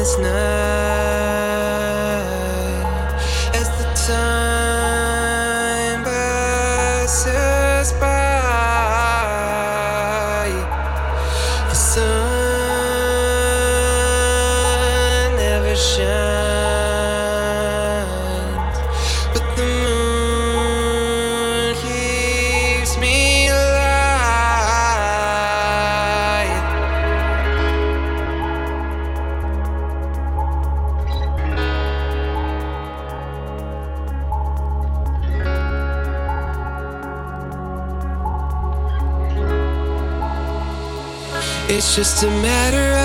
listener just a matter of.